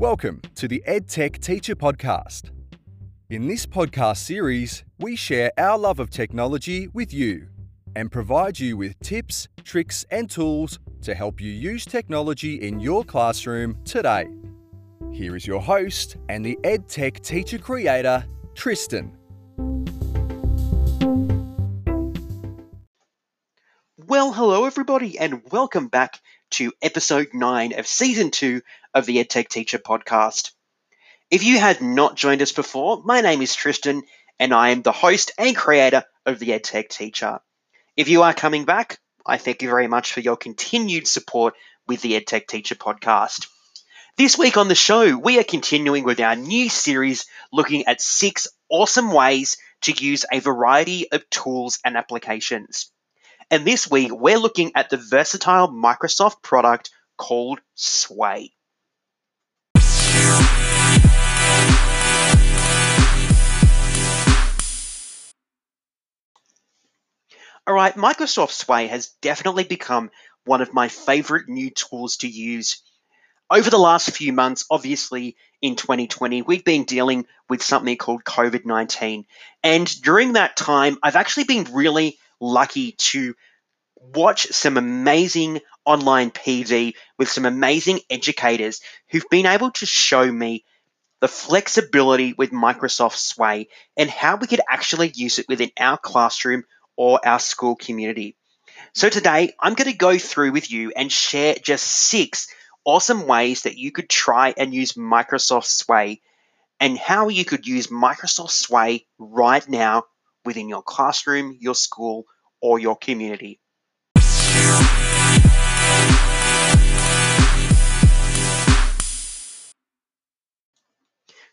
Welcome to the EdTech Teacher Podcast. In this podcast series, we share our love of technology with you and provide you with tips, tricks, and tools to help you use technology in your classroom today. Here is your host and the EdTech Teacher Creator, Tristan. Well, hello everybody, and welcome back to episode 9 of season 2 of the EdTech Teacher podcast. If you had not joined us before, my name is Tristan, and I am the host and creator of the EdTech Teacher. If you are coming back, I thank you very much for your continued support with the EdTech Teacher podcast. This week on the show, we are continuing with our new series looking at six awesome ways to use a variety of tools and applications. And this week, we're looking at the versatile Microsoft product called Sway. All right, Microsoft Sway has definitely become one of my favorite new tools to use. Over the last few months, obviously in 2020, we've been dealing with something called COVID 19. And during that time, I've actually been really lucky to watch some amazing online PD with some amazing educators who've been able to show me the flexibility with Microsoft Sway and how we could actually use it within our classroom or our school community. So today I'm going to go through with you and share just six awesome ways that you could try and use Microsoft Sway and how you could use Microsoft Sway right now within your classroom, your school, or your community.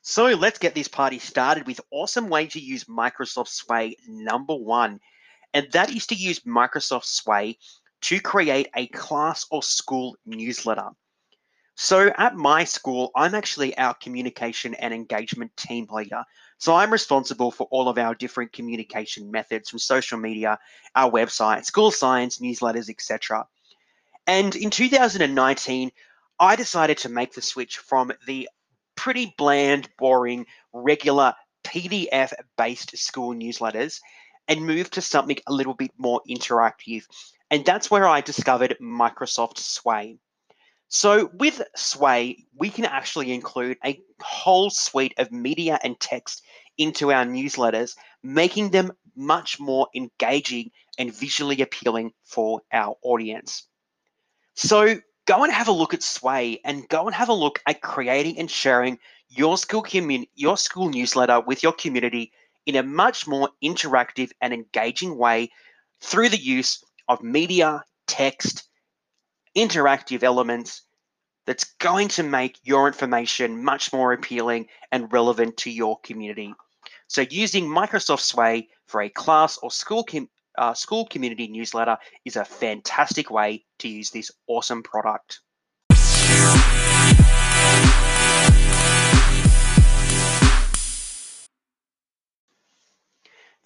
So let's get this party started with awesome way to use Microsoft Sway number one, and that is to use Microsoft Sway to create a class or school newsletter. So at my school, I'm actually our communication and engagement team leader. So I'm responsible for all of our different communication methods from social media, our website, school science, newsletters, etc. And in 2019, I decided to make the switch from the pretty bland, boring, regular PDF based school newsletters and move to something a little bit more interactive. And that's where I discovered Microsoft Sway. So with Sway, we can actually include a whole suite of media and text into our newsletters, making them much more engaging and visually appealing for our audience. So go and have a look at Sway and go and have a look at creating and sharing your school commun- your school newsletter with your community in a much more interactive and engaging way through the use of media, text, interactive elements that's going to make your information much more appealing and relevant to your community. So using Microsoft Sway for a class or school com- uh, school community newsletter is a fantastic way to use this awesome product.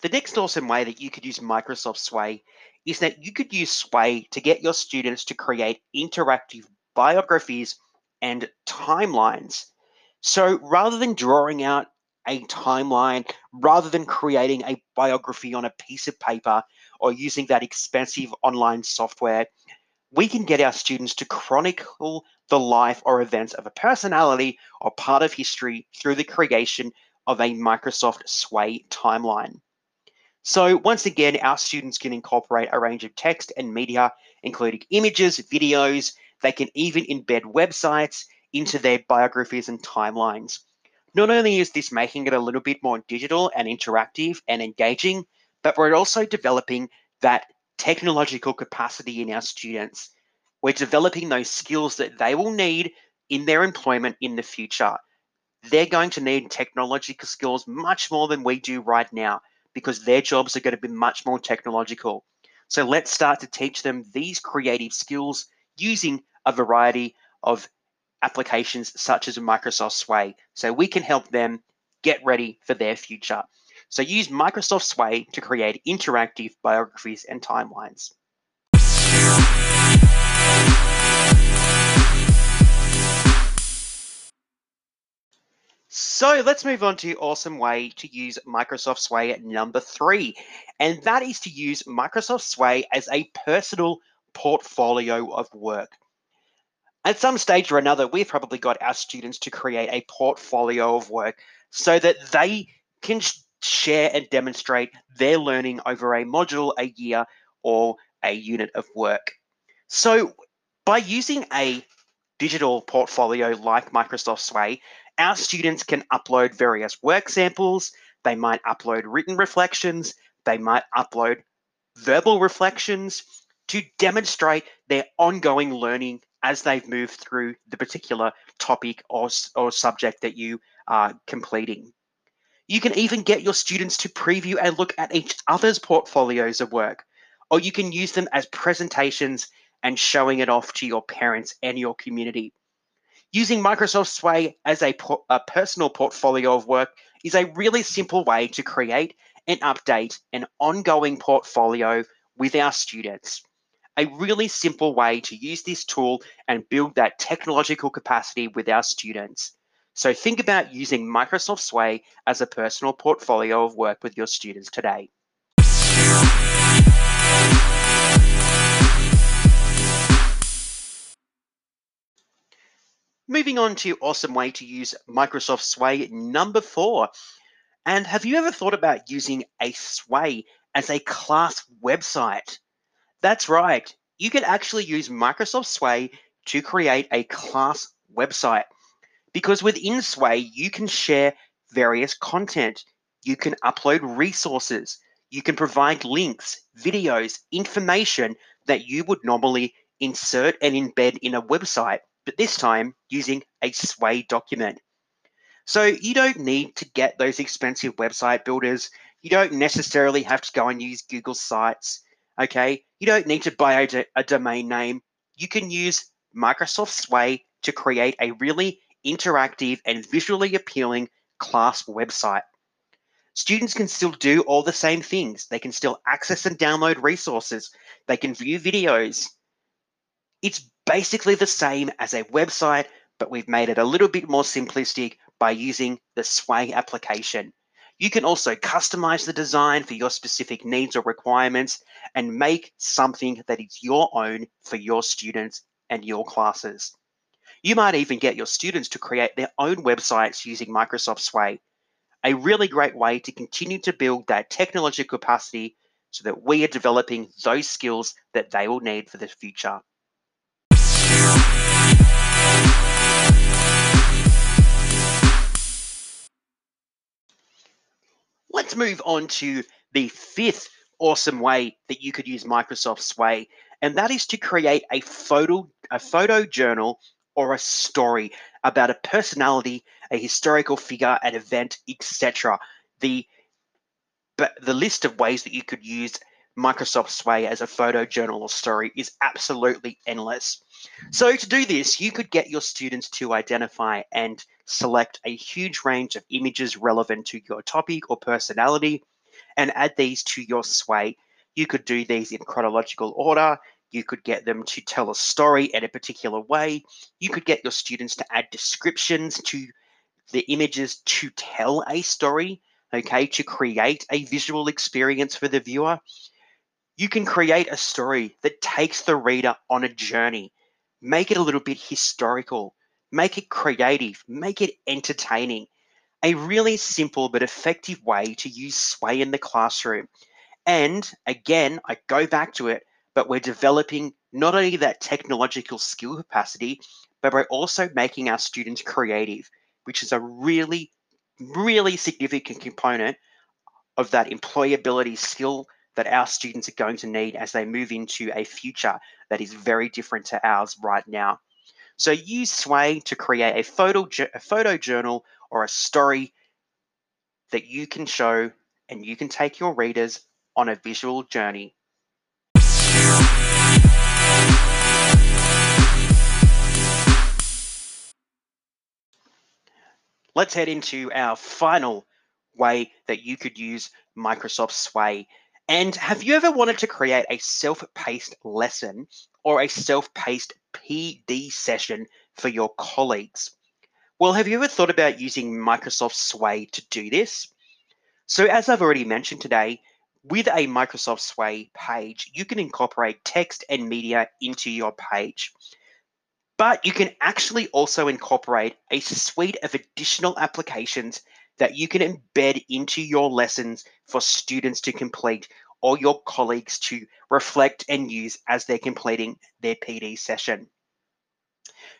The next awesome way that you could use Microsoft Sway is that you could use Sway to get your students to create interactive biographies and timelines. So rather than drawing out a timeline, rather than creating a biography on a piece of paper or using that expensive online software, we can get our students to chronicle the life or events of a personality or part of history through the creation of a Microsoft Sway timeline. So once again, our students can incorporate a range of text and media, including images, videos. They can even embed websites into their biographies and timelines. Not only is this making it a little bit more digital and interactive and engaging, but we're also developing that technological capacity in our students. We're developing those skills that they will need in their employment in the future. They're going to need technological skills much more than we do right now because their jobs are going to be much more technological. So let's start to teach them these creative skills using a variety of applications such as Microsoft Sway so we can help them get ready for their future. So use Microsoft Sway to create interactive biographies and timelines. So let's move on to awesome way to use Microsoft Sway number three, and that is to use Microsoft Sway as a personal portfolio of work. At some stage or another, we've probably got our students to create a portfolio of work so that they can share and demonstrate their learning over a module, a year, or a unit of work. So by using a digital portfolio like Microsoft Sway, our students can upload various work samples, they might upload written reflections, they might upload verbal reflections to demonstrate their ongoing learning as they've moved through the particular topic or, or subject that you are completing. You can even get your students to preview and look at each other's portfolios of work, or you can use them as presentations and showing it off to your parents and your community. Using Microsoft Sway as a, a, personal portfolio of work is a really simple way to create and update an ongoing portfolio with our students. A really simple way to use this tool and build that technological capacity with our students. So think about using Microsoft Sway as a personal portfolio of work with your students today. Moving on to awesome way to use Microsoft Sway number four. And have you ever thought about using a Sway as a class website? That's right. You can actually use Microsoft Sway to create a class website because within Sway, you can share various content. You can upload resources. You can provide links, videos, information that you would normally insert and embed in a website but this time using a Sway document. So you don't need to get those expensive website builders. You don't necessarily have to go and use Google Sites. Okay, you don't need to buy a, domain name. You can use Microsoft Sway to create a really interactive and visually appealing class website. Students can still do all the same things. They can still access and download resources. They can view videos. It's basically the same as a website, but we've made it a little bit more simplistic by using the Sway application. You can also customize the design for your specific needs or requirements and make something that is your own for your students and your classes. You might even get your students to create their own websites using Microsoft Sway, a really great way to continue to build that technological capacity so that we are developing those skills that they will need for the future. Let's move on to the fifth awesome way that you could use Microsoft Sway, and that is to create a photo, a photo journal or a story about a personality, a historical figure, an event, etc. The the list of ways that you could use Microsoft Sway as a photo journal or story is absolutely endless. So to do this, you could get your students to identify and select a huge range of images relevant to your topic or personality and add these to your sway. You could do these in chronological order. You could get them to tell a story in a particular way. You could get your students to add descriptions to the images to tell a story, okay, to create a visual experience for the viewer. You can create a story that takes the reader on a journey, make it a little bit historical, make it creative, make it entertaining. A really simple but effective way to use Sway in the classroom. And again, I go back to it, but we're developing not only that technological skill capacity, but we're also making our students creative, which is a really, really significant component of that employability skill that our students are going to need as they move into a future that is very different to ours right now. So use Sway to create a photo, a photo journal or a story that you can show and you can take your readers on a visual journey. Let's head into our final way that you could use Microsoft Sway. And have you ever wanted to create a self-paced lesson or a self-paced PD session for your colleagues? Well, have you ever thought about using Microsoft Sway to do this? So, as I've already mentioned today, with a Microsoft Sway page, you can incorporate text and media into your page. But you can actually also incorporate a suite of additional applications that you can embed into your lessons for students to complete or your colleagues to reflect and use as they're completing their PD session.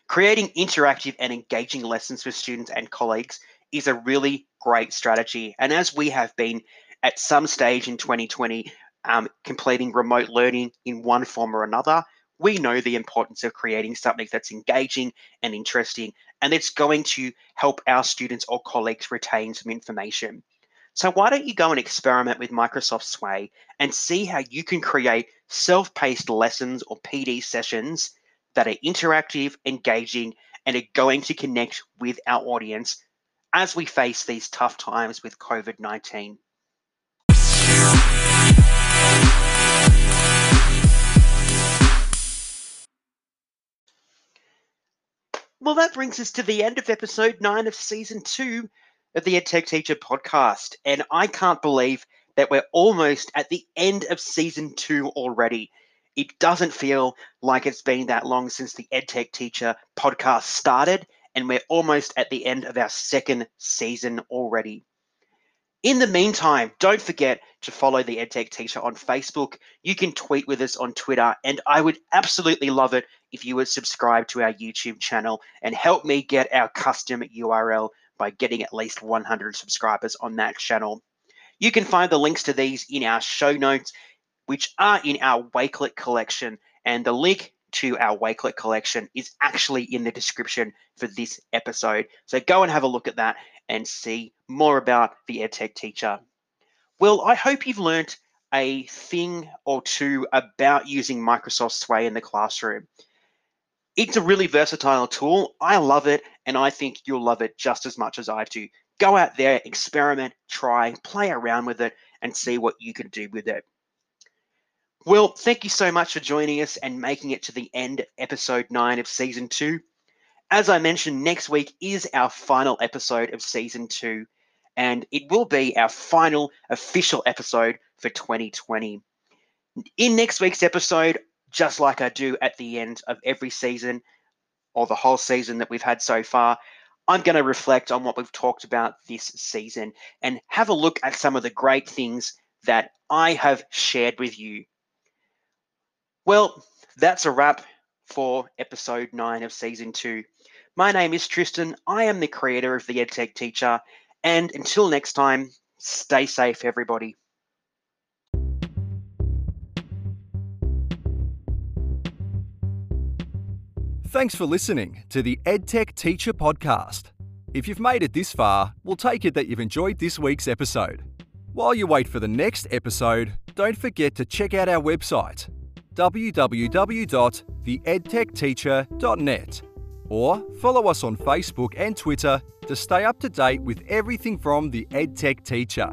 Creating interactive and engaging lessons for students and colleagues is a really great strategy. And as we have been at some stage in 2020 um, completing remote learning in one form or another, we know the importance of creating something that's engaging and interesting and it's going to help our students or colleagues retain some information. So why don't you go and experiment with Microsoft Sway and see how you can create self-paced lessons or PD sessions that are interactive, engaging, and are going to connect with our audience as we face these tough times with COVID-19. Well, that brings us to the end of episode nine of season two of the EdTech Teacher podcast. And I can't believe that we're almost at the end of season two already. It doesn't feel like it's been that long since the EdTech Teacher podcast started and we're almost at the end of our second season already. In the meantime, don't forget to follow the EdTech Teacher on Facebook. You can tweet with us on Twitter, and I would absolutely love it if you would subscribe to our YouTube channel and help me get our custom URL by getting at least 100 subscribers on that channel. You can find the links to these in our show notes, which are in our Wakelet collection, and the link to our Wakelet collection is actually in the description for this episode. So go and have a look at that and see more about the EdTech teacher. Well, I hope you've learned a thing or two about using Microsoft Sway in the classroom. It's a really versatile tool. I love it, and I think you'll love it just as much as I do. Go out there, experiment, try, play around with it, and see what you can do with it. Well, thank you so much for joining us and making it to the end, episode nine of season two. As I mentioned, next week is our final episode of season two, and it will be our final official episode for 2020. In next week's episode, just like I do at the end of every season or the whole season that we've had so far, I'm going to reflect on what we've talked about this season and have a look at some of the great things that I have shared with you well, that's a wrap for episode nine of season two. My name is Tristan. I am the creator of the EdTech Teacher. And until next time, stay safe, everybody. Thanks for listening to the EdTech Teacher Podcast. If you've made it this far, we'll take it that you've enjoyed this week's episode. While you wait for the next episode, don't forget to check out our website www.theedtechteacher.net or follow us on Facebook and Twitter to stay up to date with everything from the EdTech Teacher.